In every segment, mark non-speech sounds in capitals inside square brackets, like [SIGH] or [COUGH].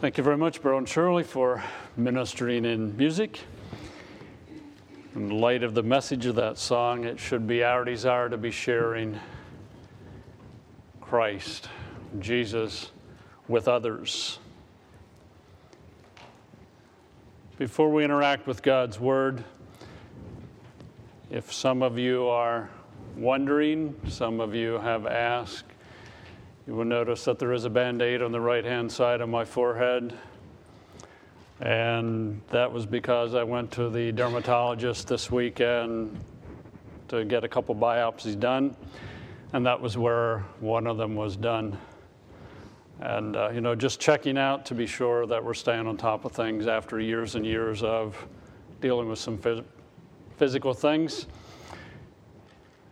Thank you very much, Baron Shirley, for ministering in music. In light of the message of that song, it should be our desire to be sharing Christ, Jesus, with others. Before we interact with God's Word, if some of you are wondering, some of you have asked, you will notice that there is a band aid on the right hand side of my forehead. And that was because I went to the dermatologist this weekend to get a couple biopsies done. And that was where one of them was done. And, uh, you know, just checking out to be sure that we're staying on top of things after years and years of dealing with some phys- physical things.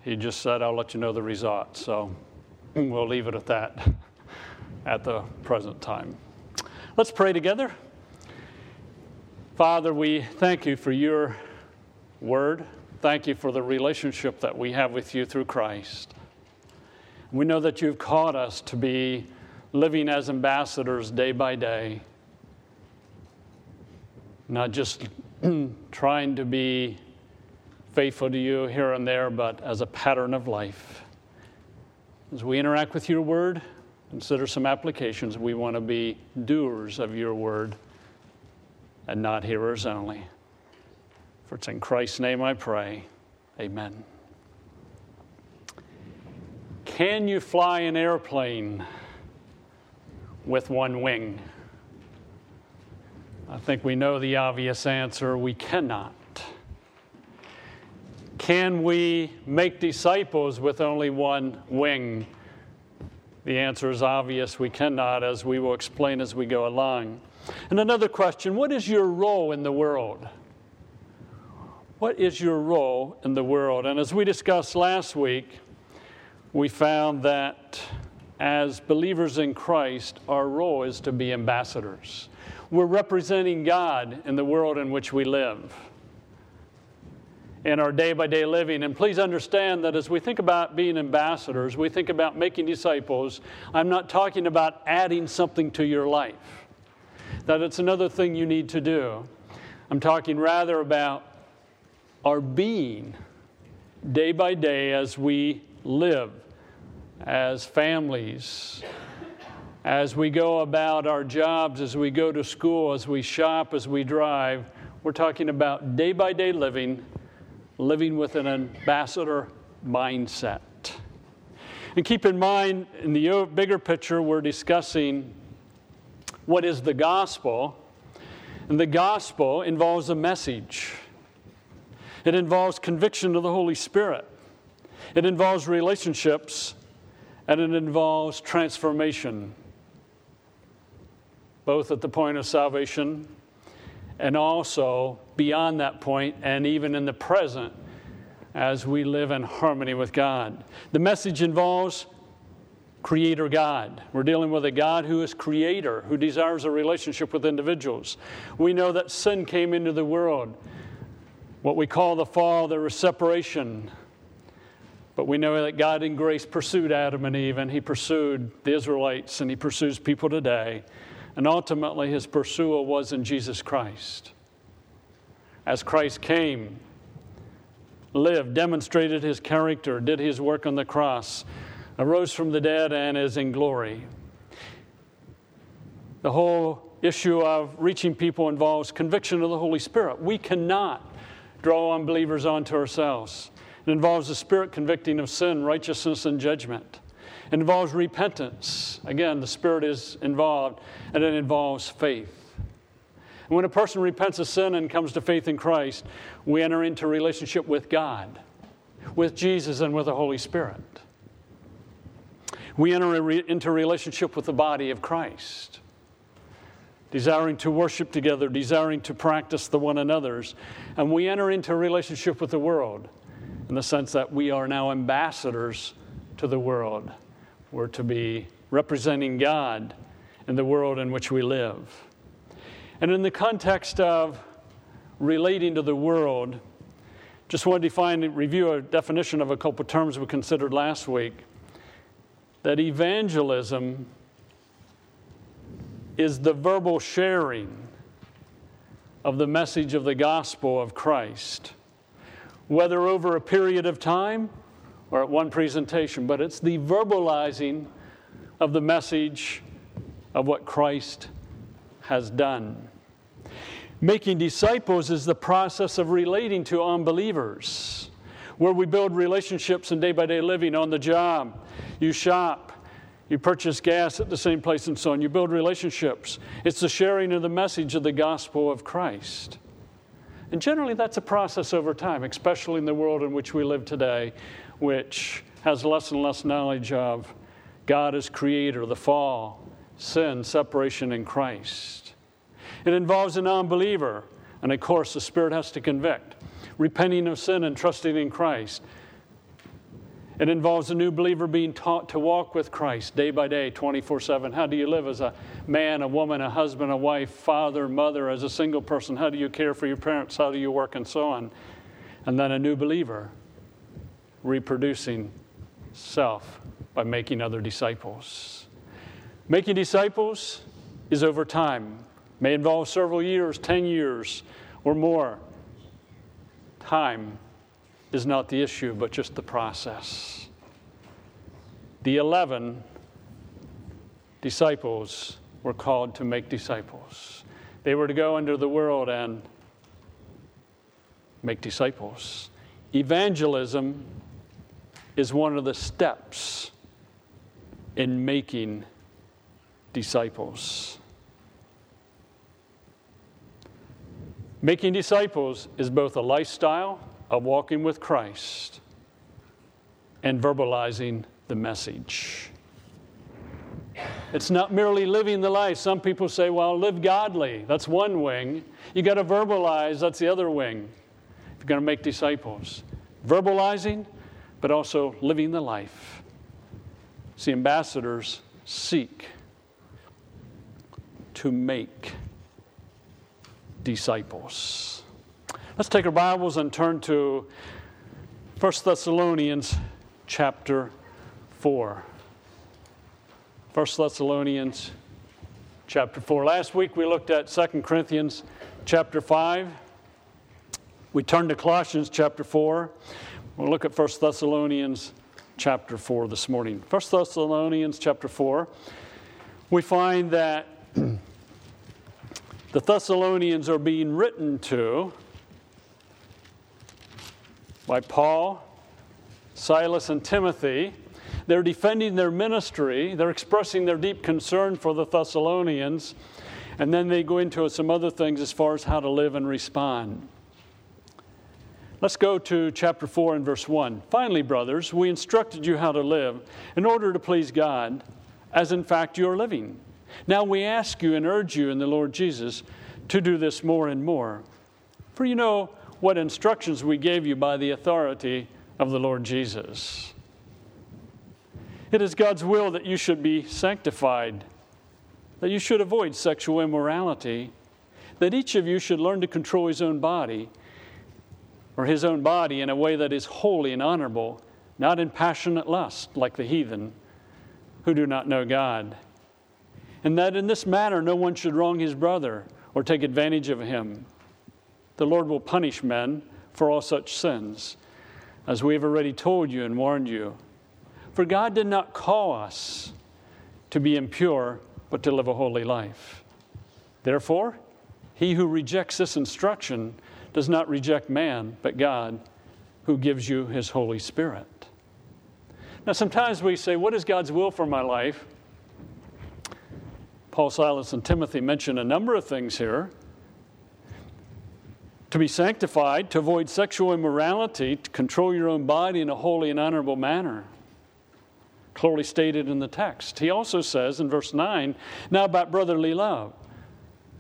He just said, I'll let you know the results. So [LAUGHS] we'll leave it at that [LAUGHS] at the present time. Let's pray together. Father, we thank you for your word. Thank you for the relationship that we have with you through Christ. We know that you've called us to be living as ambassadors day by day, not just [CLEARS THROAT] trying to be faithful to you here and there, but as a pattern of life. As we interact with your word, consider some applications. We want to be doers of your word and not hearers only. For it's in Christ's name I pray. Amen. Can you fly an airplane with one wing? I think we know the obvious answer we cannot. Can we make disciples with only one wing? The answer is obvious we cannot, as we will explain as we go along. And another question What is your role in the world? What is your role in the world? And as we discussed last week, we found that as believers in Christ, our role is to be ambassadors. We're representing God in the world in which we live in our day by day living. And please understand that as we think about being ambassadors, we think about making disciples. I'm not talking about adding something to your life, that it's another thing you need to do. I'm talking rather about our being day by day as we live, as families, as we go about our jobs, as we go to school, as we shop, as we drive. We're talking about day by day living living with an ambassador mindset. And keep in mind, in the bigger picture, we're discussing what is the gospel. And the gospel involves a message, it involves conviction of the Holy Spirit, it involves relationships, and it involves transformation, both at the point of salvation and also beyond that point and even in the present as we live in harmony with God. The message involves Creator God. We're dealing with a God who is Creator, who desires a relationship with individuals. We know that sin came into the world. What we call the fall, there was separation. But we know that God in grace pursued Adam and Eve, and He pursued the Israelites, and He pursues people today. And ultimately, His pursuer was in Jesus Christ as Christ came, lived, demonstrated his character, did his work on the cross, arose from the dead, and is in glory. The whole issue of reaching people involves conviction of the Holy Spirit. We cannot draw unbelievers onto ourselves. It involves the Spirit convicting of sin, righteousness, and judgment. It involves repentance. Again, the Spirit is involved, and it involves faith. And when a person repents of sin and comes to faith in Christ, we enter into relationship with God, with Jesus, and with the Holy Spirit. We enter into relationship with the body of Christ, desiring to worship together, desiring to practice the one another's. And we enter into relationship with the world in the sense that we are now ambassadors to the world. We're to be representing God in the world in which we live. And in the context of relating to the world, just want to define review a definition of a couple of terms we considered last week. That evangelism is the verbal sharing of the message of the gospel of Christ, whether over a period of time or at one presentation, but it's the verbalizing of the message of what Christ has done. Making disciples is the process of relating to unbelievers, where we build relationships in day by day living on the job. You shop, you purchase gas at the same place, and so on. You build relationships. It's the sharing of the message of the gospel of Christ. And generally, that's a process over time, especially in the world in which we live today, which has less and less knowledge of God as creator, the fall, sin, separation in Christ. It involves a non believer, and of course, the Spirit has to convict, repenting of sin and trusting in Christ. It involves a new believer being taught to walk with Christ day by day, 24 7. How do you live as a man, a woman, a husband, a wife, father, mother, as a single person? How do you care for your parents? How do you work, and so on? And then a new believer reproducing self by making other disciples. Making disciples is over time, may involve several years, 10 years or more. Time is not the issue, but just the process. The 11 disciples were called to make disciples. They were to go into the world and make disciples. Evangelism is one of the steps in making disciples. Making disciples is both a lifestyle of walking with Christ and verbalizing the message. It's not merely living the life. Some people say, well, live godly. That's one wing. You got to verbalize. That's the other wing. If you're going to make disciples, verbalizing, but also living the life. See, ambassadors seek to make disciples. Let's take our Bibles and turn to 1 Thessalonians chapter 4. 1 Thessalonians chapter 4. Last week we looked at 2 Corinthians chapter 5. We turned to Colossians chapter 4. We'll look at 1 Thessalonians chapter 4 this morning. 1 Thessalonians chapter 4, we find that the Thessalonians are being written to by Paul, Silas, and Timothy. They're defending their ministry, they're expressing their deep concern for the Thessalonians, and then they go into some other things as far as how to live and respond. Let's go to chapter 4 and verse 1. Finally, brothers, we instructed you how to live in order to please God, as in fact you are living. Now we ask you and urge you in the Lord Jesus to do this more and more. For you know what instructions we gave you by the authority of the Lord Jesus. It is God's will that you should be sanctified, that you should avoid sexual immorality, that each of you should learn to control his own body or his own body in a way that is holy and honorable, not in passionate lust like the heathen who do not know God. And that in this manner no one should wrong his brother or take advantage of him. The Lord will punish men for all such sins, as we have already told you and warned you. For God did not call us to be impure, but to live a holy life. Therefore, he who rejects this instruction does not reject man, but God, who gives you his Holy Spirit. Now, sometimes we say, What is God's will for my life? Paul, Silas, and Timothy mention a number of things here. To be sanctified, to avoid sexual immorality, to control your own body in a holy and honorable manner. Clearly stated in the text. He also says in verse 9, Now about brotherly love.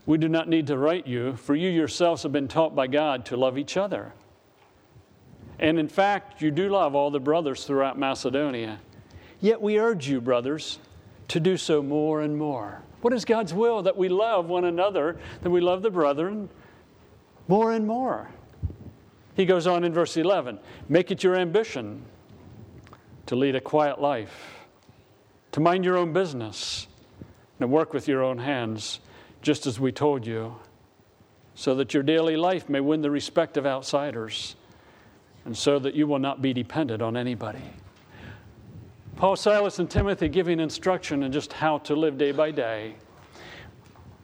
We do not need to write you, for you yourselves have been taught by God to love each other. And in fact, you do love all the brothers throughout Macedonia. Yet we urge you, brothers, to do so more and more. What is God's will? That we love one another, that we love the brethren more and more. He goes on in verse 11 Make it your ambition to lead a quiet life, to mind your own business, and work with your own hands, just as we told you, so that your daily life may win the respect of outsiders, and so that you will not be dependent on anybody. Paul, Silas, and Timothy giving instruction in just how to live day by day.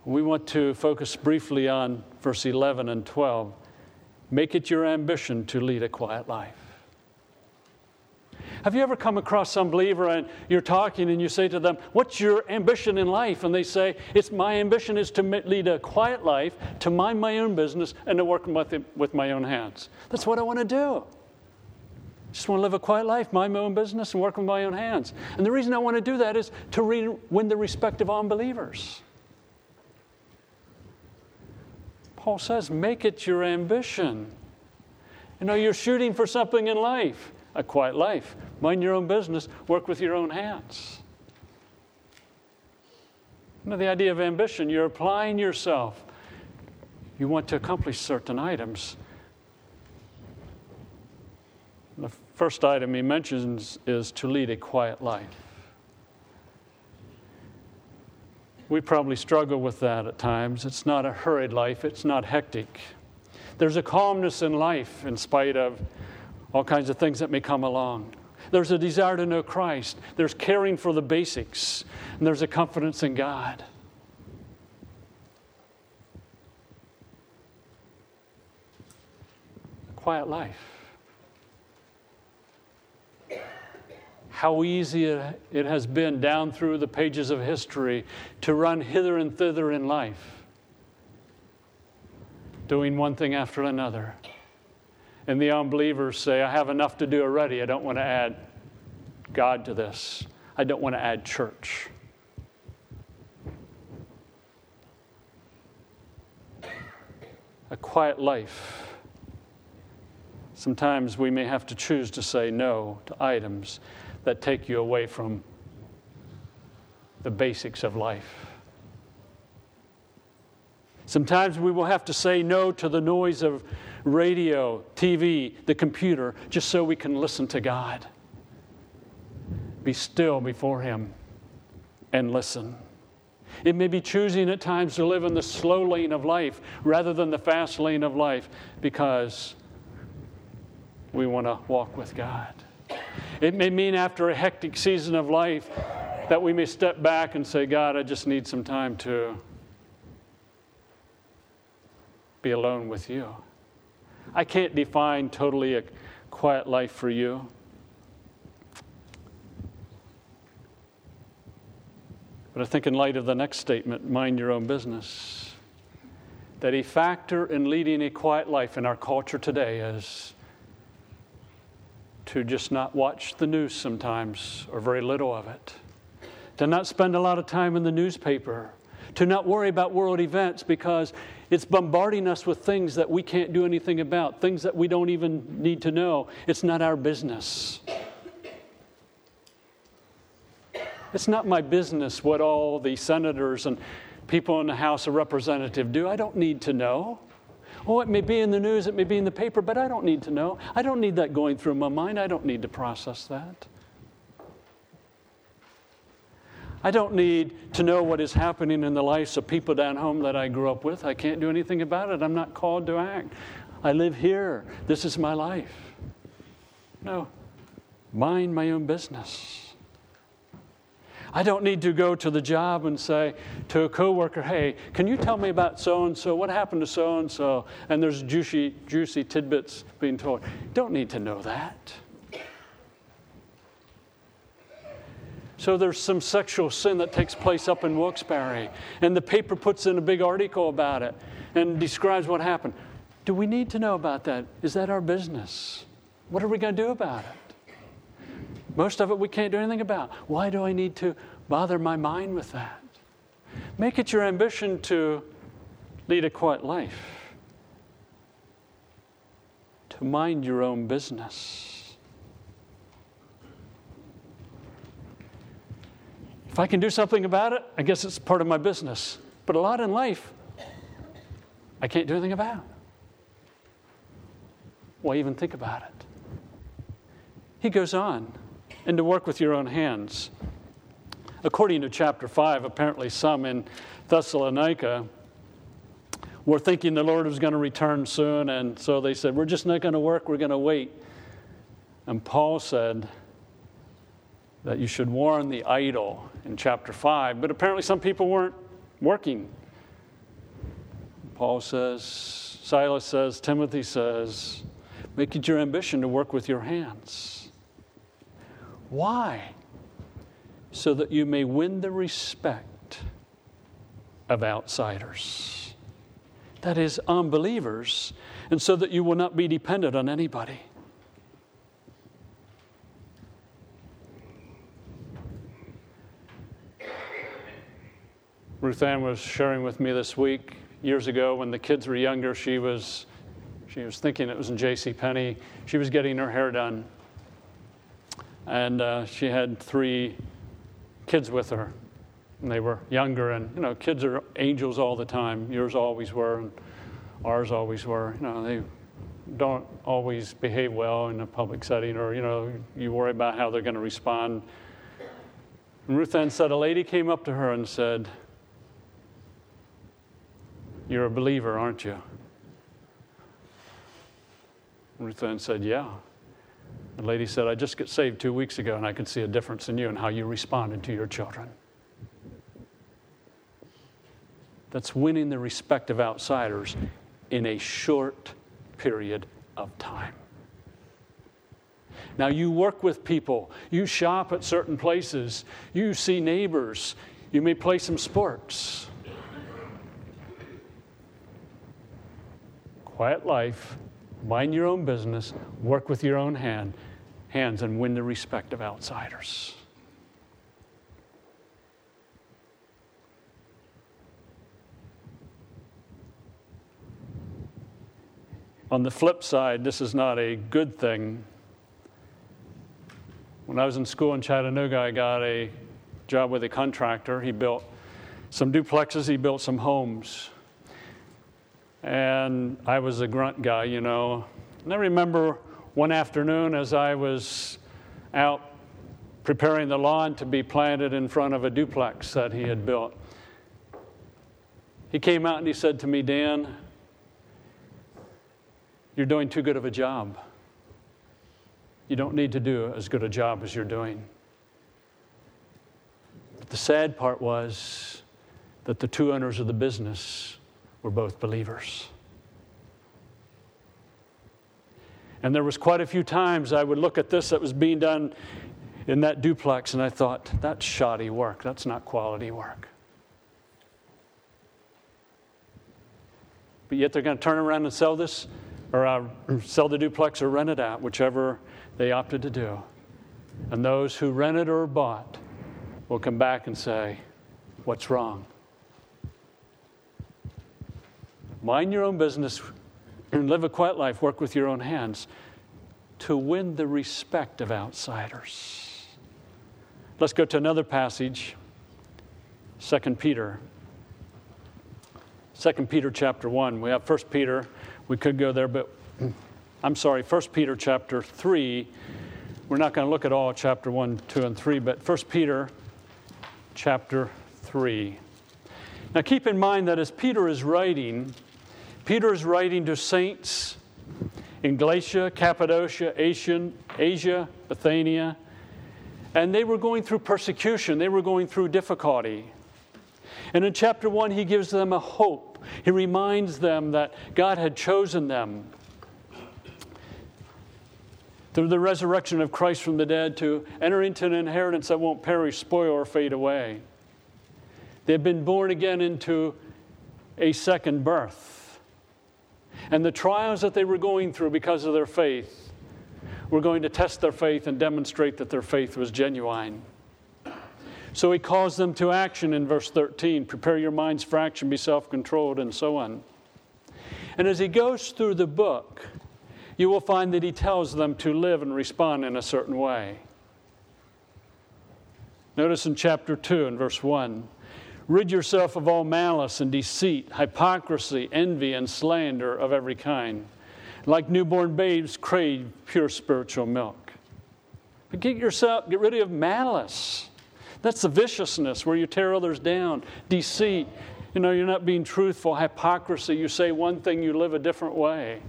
We want to focus briefly on verse 11 and 12. Make it your ambition to lead a quiet life. Have you ever come across some believer and you're talking and you say to them, What's your ambition in life? And they say, It's my ambition is to lead a quiet life, to mind my own business, and to work with, with my own hands. That's what I want to do. Just want to live a quiet life, mind my own business, and work with my own hands. And the reason I want to do that is to re- win the respect of unbelievers. Paul says, make it your ambition. You know, you're shooting for something in life a quiet life. Mind your own business, work with your own hands. Know, the idea of ambition, you're applying yourself. You want to accomplish certain items. The first item he mentions is to lead a quiet life. We probably struggle with that at times. It's not a hurried life, it's not hectic. There's a calmness in life in spite of all kinds of things that may come along. There's a desire to know Christ, there's caring for the basics, and there's a confidence in God. A quiet life. How easy it has been down through the pages of history to run hither and thither in life, doing one thing after another. And the unbelievers say, I have enough to do already. I don't want to add God to this. I don't want to add church. A quiet life. Sometimes we may have to choose to say no to items that take you away from the basics of life. Sometimes we will have to say no to the noise of radio, TV, the computer, just so we can listen to God. Be still before Him and listen. It may be choosing at times to live in the slow lane of life rather than the fast lane of life because we want to walk with God. It may mean after a hectic season of life that we may step back and say, God, I just need some time to be alone with you. I can't define totally a quiet life for you. But I think, in light of the next statement, mind your own business, that a factor in leading a quiet life in our culture today is to just not watch the news sometimes, or very little of it, to not spend a lot of time in the newspaper, to not worry about world events because it's bombarding us with things that we can't do anything about, things that we don't even need to know. It's not our business. It's not my business what all the senators and people in the House of Representatives do. I don't need to know. Oh, it may be in the news, it may be in the paper, but I don't need to know. I don't need that going through my mind. I don't need to process that. I don't need to know what is happening in the lives of people down home that I grew up with. I can't do anything about it. I'm not called to act. I live here. This is my life. No, mind my own business. I don't need to go to the job and say to a coworker, "Hey, can you tell me about so and so? What happened to so and so?" And there's juicy, juicy tidbits being told. Don't need to know that. So there's some sexual sin that takes place up in Wilkes-Barre, and the paper puts in a big article about it and describes what happened. Do we need to know about that? Is that our business? What are we going to do about it? Most of it we can't do anything about. Why do I need to bother my mind with that? Make it your ambition to lead a quiet life, to mind your own business. If I can do something about it, I guess it's part of my business. But a lot in life, I can't do anything about. Why even think about it? He goes on, and to work with your own hands. According to chapter 5, apparently some in Thessalonica were thinking the Lord was going to return soon, and so they said, We're just not going to work, we're going to wait. And Paul said that you should warn the idle in chapter 5, but apparently some people weren't working. Paul says, Silas says, Timothy says, make it your ambition to work with your hands. Why? So that you may win the respect of outsiders. That is, unbelievers, and so that you will not be dependent on anybody. Ruth Ann was sharing with me this week. Years ago, when the kids were younger, she was she was thinking it was in J.C. Penney. She was getting her hair done, and uh, she had three kids with her, and they were younger. And you know, kids are angels all the time. Yours always were, and ours always were. You know, they don't always behave well in a public setting, or you know, you worry about how they're going to respond. And Ruth Ann said a lady came up to her and said you're a believer, aren't you? Ruth Ann said, Yeah. The lady said, I just got saved two weeks ago, and I can see a difference in you and how you responded to your children. That's winning the respect of outsiders in a short period of time. Now, you work with people, you shop at certain places, you see neighbors, you may play some sports. Quiet life, mind your own business, work with your own hand, hands, and win the respect of outsiders. On the flip side, this is not a good thing. When I was in school in Chattanooga, I got a job with a contractor. He built some duplexes, he built some homes. And I was a grunt guy, you know. And I remember one afternoon as I was out preparing the lawn to be planted in front of a duplex that he had built. He came out and he said to me, Dan, you're doing too good of a job. You don't need to do as good a job as you're doing. But the sad part was that the two owners of the business were both believers. And there was quite a few times I would look at this that was being done in that duplex and I thought, that's shoddy work. That's not quality work. But yet they're going to turn around and sell this, or uh, sell the duplex or rent it out, whichever they opted to do. And those who rented or bought will come back and say, What's wrong? Mind your own business and live a quiet life, work with your own hands to win the respect of outsiders. Let's go to another passage, 2 Peter. 2 Peter chapter 1. We have 1 Peter. We could go there, but [CLEARS THROAT] I'm sorry, 1 Peter chapter 3. We're not going to look at all chapter 1, 2, and 3, but 1 Peter chapter 3. Now keep in mind that as Peter is writing, Peter is writing to saints in Galatia, Cappadocia, Asian, Asia, Bithynia, and they were going through persecution, they were going through difficulty. And in chapter 1, he gives them a hope. He reminds them that God had chosen them through the resurrection of Christ from the dead to enter into an inheritance that won't perish, spoil, or fade away. They've been born again into a second birth. And the trials that they were going through because of their faith were going to test their faith and demonstrate that their faith was genuine. So he calls them to action in verse 13 prepare your minds for action, be self controlled, and so on. And as he goes through the book, you will find that he tells them to live and respond in a certain way. Notice in chapter 2 and verse 1 Rid yourself of all malice and deceit, hypocrisy, envy, and slander of every kind. Like newborn babes, crave pure spiritual milk. But get yourself, get rid of malice. That's the viciousness where you tear others down, deceit. You know, you're not being truthful, hypocrisy. You say one thing, you live a different way.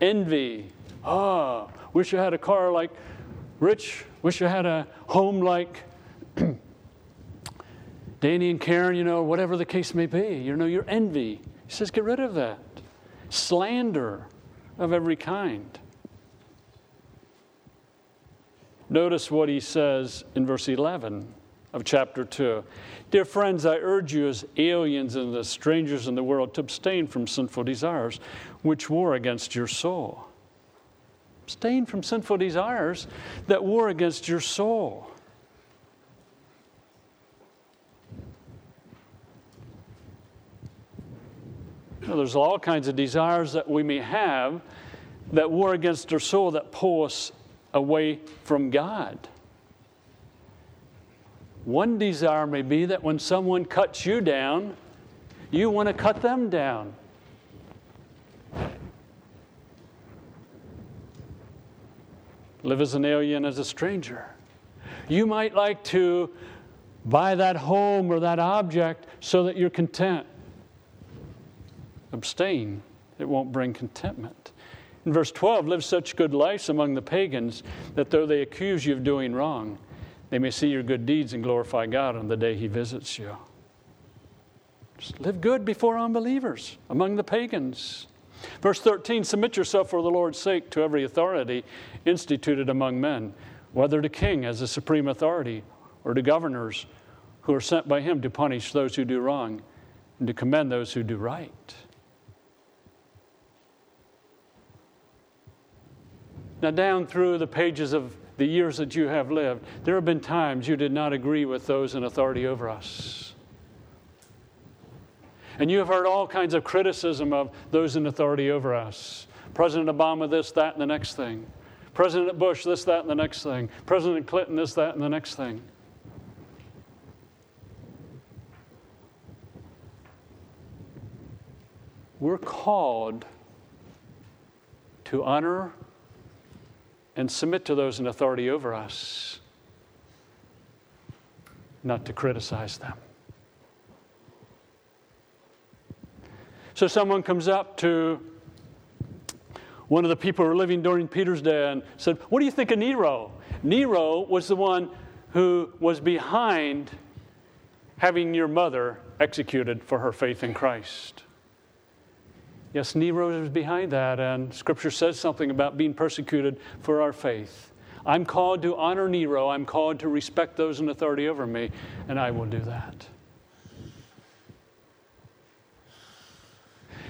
Envy. Oh, wish I had a car like Rich. Wish I had a home like Danny and Karen, you know, whatever the case may be. You know, your envy. He says, get rid of that. Slander of every kind. Notice what he says in verse 11 of chapter 2. Dear friends, I urge you as aliens and as strangers in the world to abstain from sinful desires which war against your soul. Abstain from sinful desires that war against your soul. There's all kinds of desires that we may have that war against our soul that pull us away from God. One desire may be that when someone cuts you down, you want to cut them down. Live as an alien, as a stranger. You might like to buy that home or that object so that you're content. Abstain, it won't bring contentment. In verse 12, live such good lives among the pagans that though they accuse you of doing wrong, they may see your good deeds and glorify God on the day He visits you. Just live good before unbelievers, among the pagans. Verse 13 Submit yourself for the Lord's sake to every authority instituted among men, whether to king as a supreme authority or to governors who are sent by him to punish those who do wrong and to commend those who do right. Now, down through the pages of the years that you have lived, there have been times you did not agree with those in authority over us. And you have heard all kinds of criticism of those in authority over us. President Obama, this, that, and the next thing. President Bush, this, that, and the next thing. President Clinton, this, that, and the next thing. We're called to honor and submit to those in authority over us, not to criticize them. So someone comes up to one of the people who were living during Peter's day and said, What do you think of Nero? Nero was the one who was behind having your mother executed for her faith in Christ. Yes, Nero was behind that, and Scripture says something about being persecuted for our faith. I'm called to honor Nero. I'm called to respect those in authority over me, and I will do that.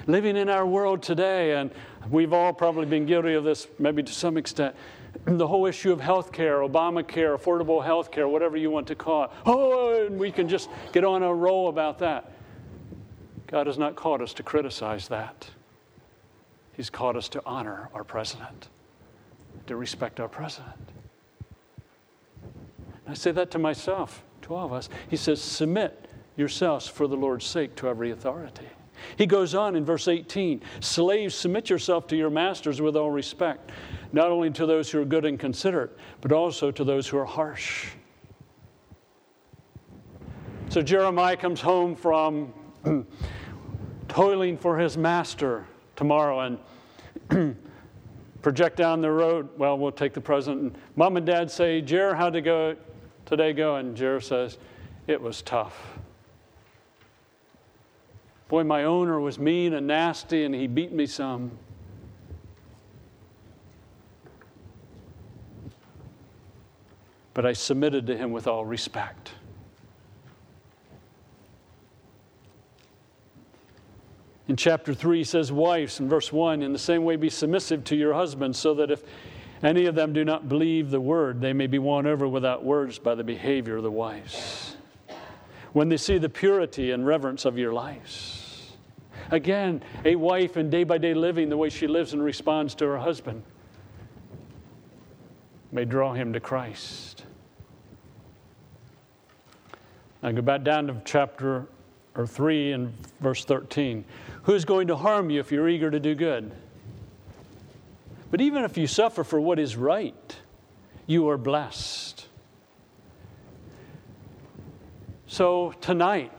Living in our world today, and we've all probably been guilty of this, maybe to some extent, the whole issue of health care, Obamacare, affordable health care, whatever you want to call it. Oh, and we can just get on a roll about that. God has not called us to criticize that. He's called us to honor our president, to respect our president. And I say that to myself, to all of us. He says, Submit yourselves for the Lord's sake to every authority. He goes on in verse 18 Slaves, submit yourself to your masters with all respect, not only to those who are good and considerate, but also to those who are harsh. So Jeremiah comes home from [CLEARS THROAT] toiling for his master tomorrow and [CLEARS THROAT] project down the road. Well, we'll take the present. And Mom and Dad say, Jer, how'd it go today go? And Jer says, it was tough. Boy, my owner was mean and nasty, and he beat me some. But I submitted to him with all respect. In chapter 3, he says, Wives, in verse 1, in the same way be submissive to your husbands, so that if any of them do not believe the word, they may be won over without words by the behavior of the wives. When they see the purity and reverence of your lives. Again, a wife in day by day living, the way she lives and responds to her husband, may draw him to Christ. I go back down to chapter or 3 and verse 13. Who's going to harm you if you're eager to do good? But even if you suffer for what is right, you are blessed. So tonight,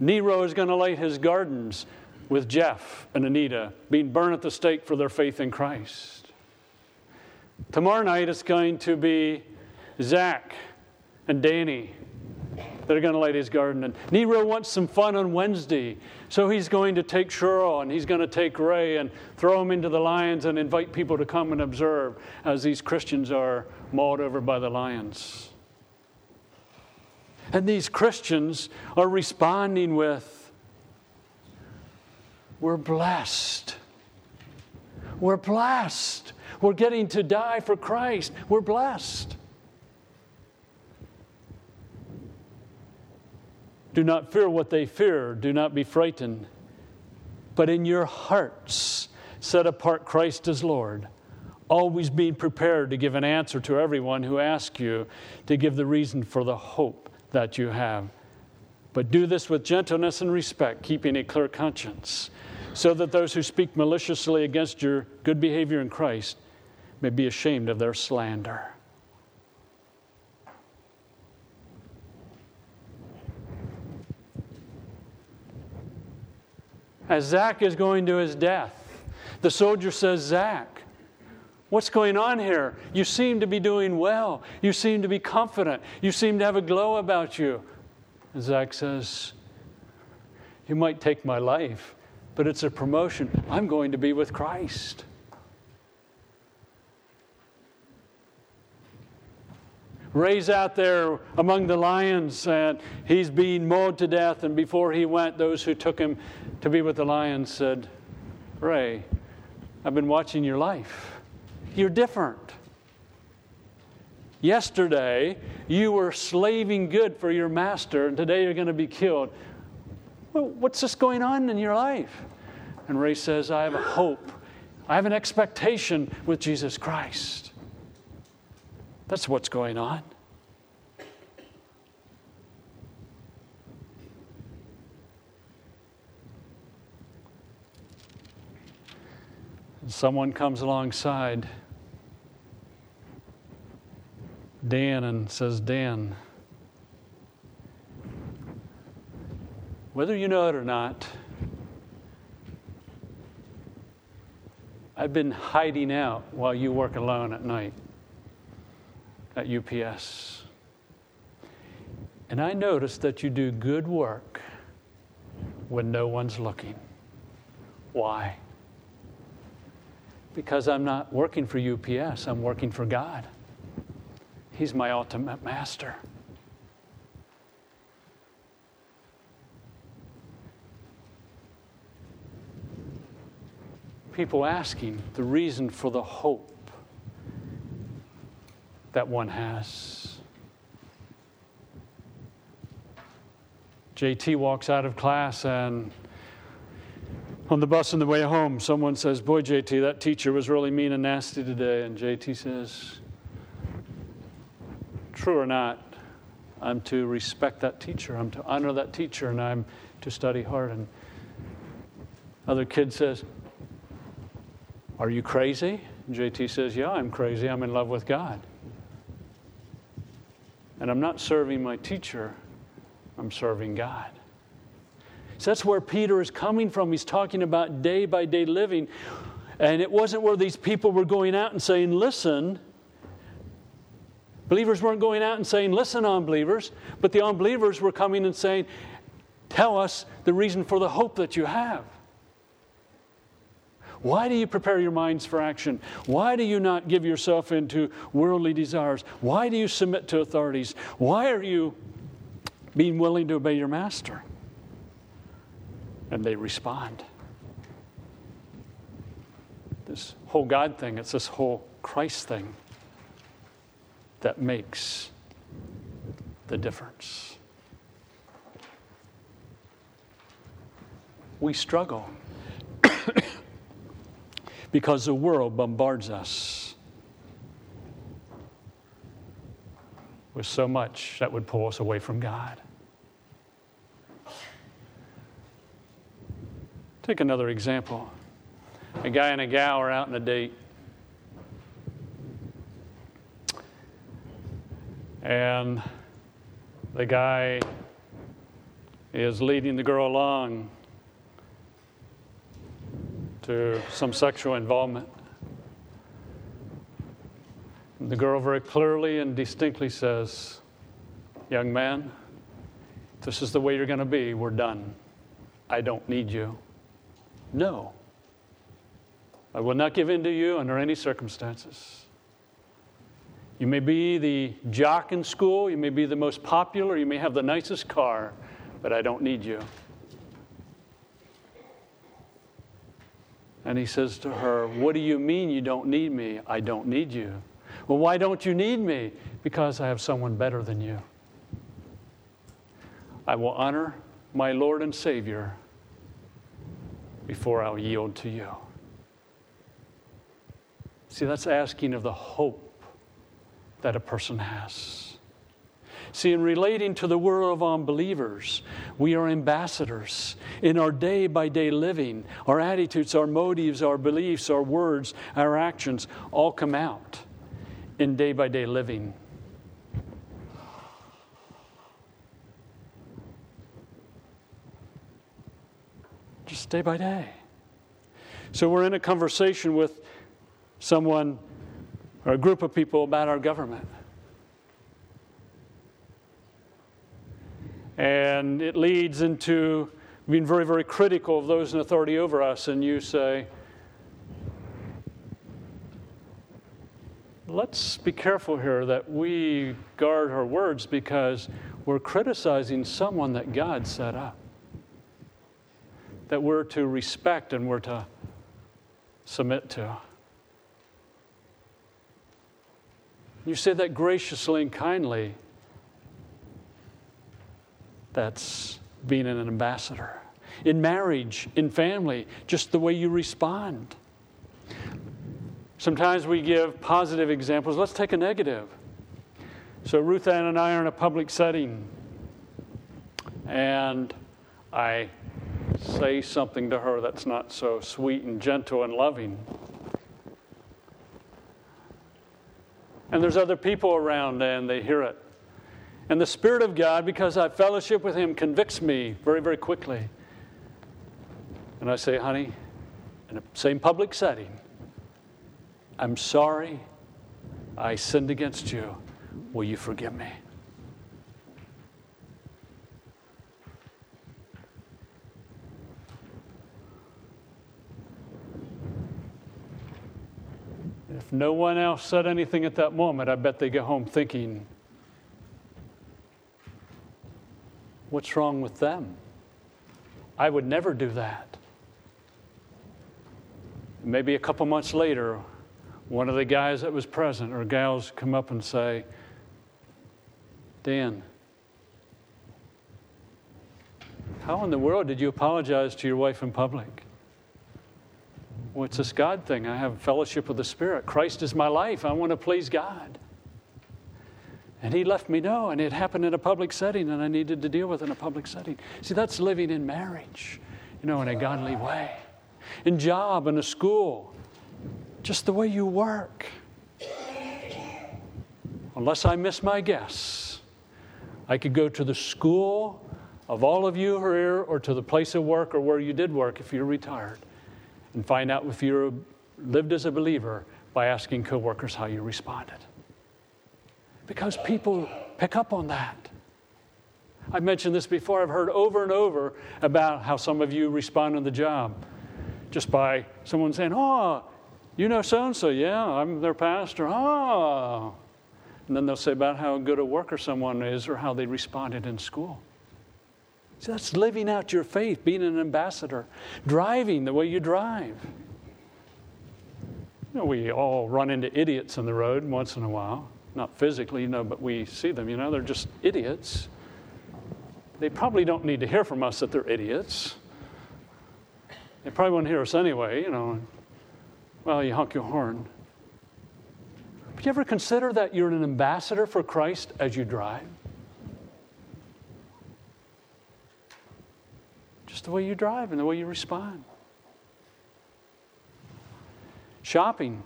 Nero is going to light his gardens with Jeff and Anita being burned at the stake for their faith in Christ. Tomorrow night, it's going to be Zach and Danny that are going to light his garden. And Nero wants some fun on Wednesday, so he's going to take Cheryl and he's going to take Ray and throw him into the lions and invite people to come and observe as these Christians are mauled over by the lions. And these Christians are responding with, We're blessed. We're blessed. We're getting to die for Christ. We're blessed. Do not fear what they fear. Do not be frightened. But in your hearts, set apart Christ as Lord, always being prepared to give an answer to everyone who asks you to give the reason for the hope that you have. But do this with gentleness and respect, keeping a clear conscience, so that those who speak maliciously against your good behavior in Christ may be ashamed of their slander. As Zach is going to his death. The soldier says, Zach, what's going on here? You seem to be doing well. You seem to be confident. You seem to have a glow about you. And Zach says, You might take my life, but it's a promotion. I'm going to be with Christ. Ray's out there among the lions and he's being mauled to death. And before he went, those who took him to be with the lions said, Ray, I've been watching your life. You're different. Yesterday, you were slaving good for your master, and today you're going to be killed. Well, what's this going on in your life? And Ray says, I have a hope. I have an expectation with Jesus Christ. That's what's going on. Someone comes alongside Dan and says, Dan, whether you know it or not, I've been hiding out while you work alone at night at UPS. And I noticed that you do good work when no one's looking. Why? Because I'm not working for UPS, I'm working for God. He's my ultimate master. People asking the reason for the hope that one has. JT walks out of class and on the bus on the way home, someone says, Boy, JT, that teacher was really mean and nasty today. And JT says, True or not, I'm to respect that teacher, I'm to honor that teacher, and I'm to study hard. And other kid says, Are you crazy? And JT says, Yeah, I'm crazy. I'm in love with God. And I'm not serving my teacher, I'm serving God. So that's where Peter is coming from. He's talking about day by day living. And it wasn't where these people were going out and saying, Listen. Believers weren't going out and saying, Listen, unbelievers. But the unbelievers were coming and saying, Tell us the reason for the hope that you have. Why do you prepare your minds for action? Why do you not give yourself into worldly desires? Why do you submit to authorities? Why are you being willing to obey your master? And they respond. This whole God thing, it's this whole Christ thing that makes the difference. We struggle [COUGHS] because the world bombards us with so much that would pull us away from God. Take another example. A guy and a gal are out on a date. And the guy is leading the girl along to some sexual involvement. And the girl very clearly and distinctly says, Young man, this is the way you're going to be. We're done. I don't need you. No. I will not give in to you under any circumstances. You may be the jock in school, you may be the most popular, you may have the nicest car, but I don't need you. And he says to her, What do you mean you don't need me? I don't need you. Well, why don't you need me? Because I have someone better than you. I will honor my Lord and Savior before I'll yield to you. See, that's asking of the hope that a person has. See, in relating to the world of unbelievers, we are ambassadors. In our day by day living, our attitudes, our motives, our beliefs, our words, our actions all come out in day by day living. Day by day. So we're in a conversation with someone or a group of people about our government. And it leads into being very, very critical of those in authority over us, and you say, let's be careful here that we guard our words because we're criticizing someone that God set up, that we're to respect and we're to submit to. You say that graciously and kindly. That's being an ambassador. In marriage, in family, just the way you respond. Sometimes we give positive examples. Let's take a negative. So, Ruth Ann and I are in a public setting, and I say something to her that's not so sweet and gentle and loving. and there's other people around and they hear it. And the Spirit of God, because I fellowship with Him, convicts me very, very quickly. And I say, honey, in the same public setting, I'm sorry I sinned against you. Will you forgive me? No one else said anything at that moment, I bet they go home thinking, what's wrong with them? I would never do that. Maybe a couple months later, one of the guys that was present or gals come up and say, Dan, how in the world did you apologize to your wife in public? Well, it's this God thing. I have fellowship with the Spirit. Christ is my life. I want to please God. And he left me know, and it happened in a public setting, and I needed to deal with it in a public setting. See, that's living in marriage, you know, in a godly way. In job, in a school, just the way you work. Unless I miss my guess, I could go to the school of all of you here, or to the place of work, or where you did work if you're retired and find out if you lived as a believer by asking coworkers how you responded. Because people pick up on that. I've mentioned this before. I've heard over and over about how some of you respond on the job just by someone saying, Oh, you know so and so. Yeah, I'm their pastor. Oh. And then they'll say about how good a worker someone is or how they responded in school. That's living out your faith, being an ambassador, driving the way you drive. You know, we all run into idiots on the road once in a while. Not physically, you know, but we see them, you know, they're just idiots. They probably don't need to hear from us that they're idiots. They probably won't hear us anyway, you know. Well, you honk your horn. But you ever consider that you're an ambassador for Christ as you drive? Just the way you drive and the way you respond. Shopping.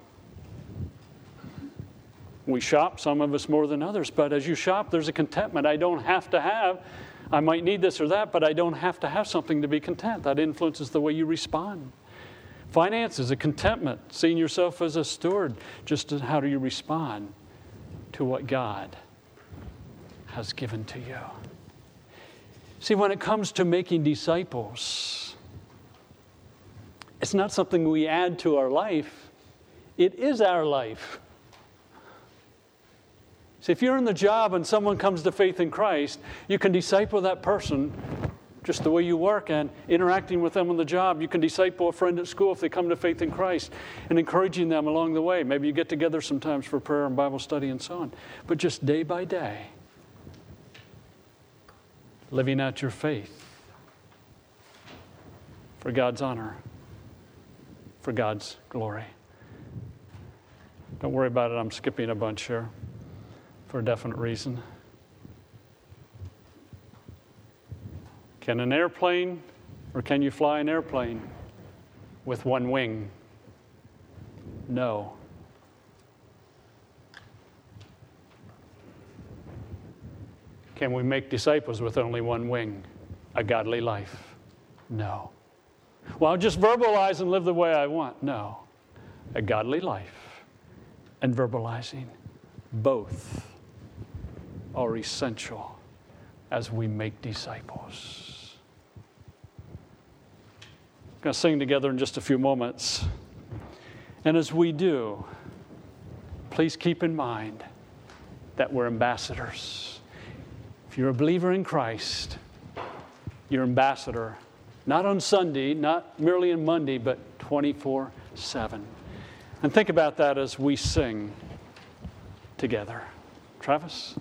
We shop, some of us more than others, but as you shop, there's a contentment. I don't have to have I might need this or that, but I don't have to have something to be content. That influences the way you respond. Finances, a contentment, seeing yourself as a steward, just how do you respond to what God has given to you. See, when it comes to making disciples, it's not something we add to our life, it is our life. See, if you're in the job and someone comes to faith in Christ, you can disciple that person just the way you work and interacting with them on the job. You can disciple a friend at school if they come to faith in Christ and encouraging them along the way. Maybe you get together sometimes for prayer and Bible study and so on. But just day by day, living out your faith for God's honor, for God's glory. Don't worry about it, I'm skipping a bunch here for a definite reason. Can an airplane, or can you fly an airplane with one wing? No. Can we make disciples with only one wing? A godly life? No. Well, I'll just verbalize and live the way I want. No. A godly life and verbalizing both are essential as we make disciples. I'm going to sing together in just a few moments. And as we do, please keep in mind that we're ambassadors. You're a believer in Christ, you're ambassador, not on Sunday, not merely on Monday, but 24 7. And think about that as we sing together. Travis?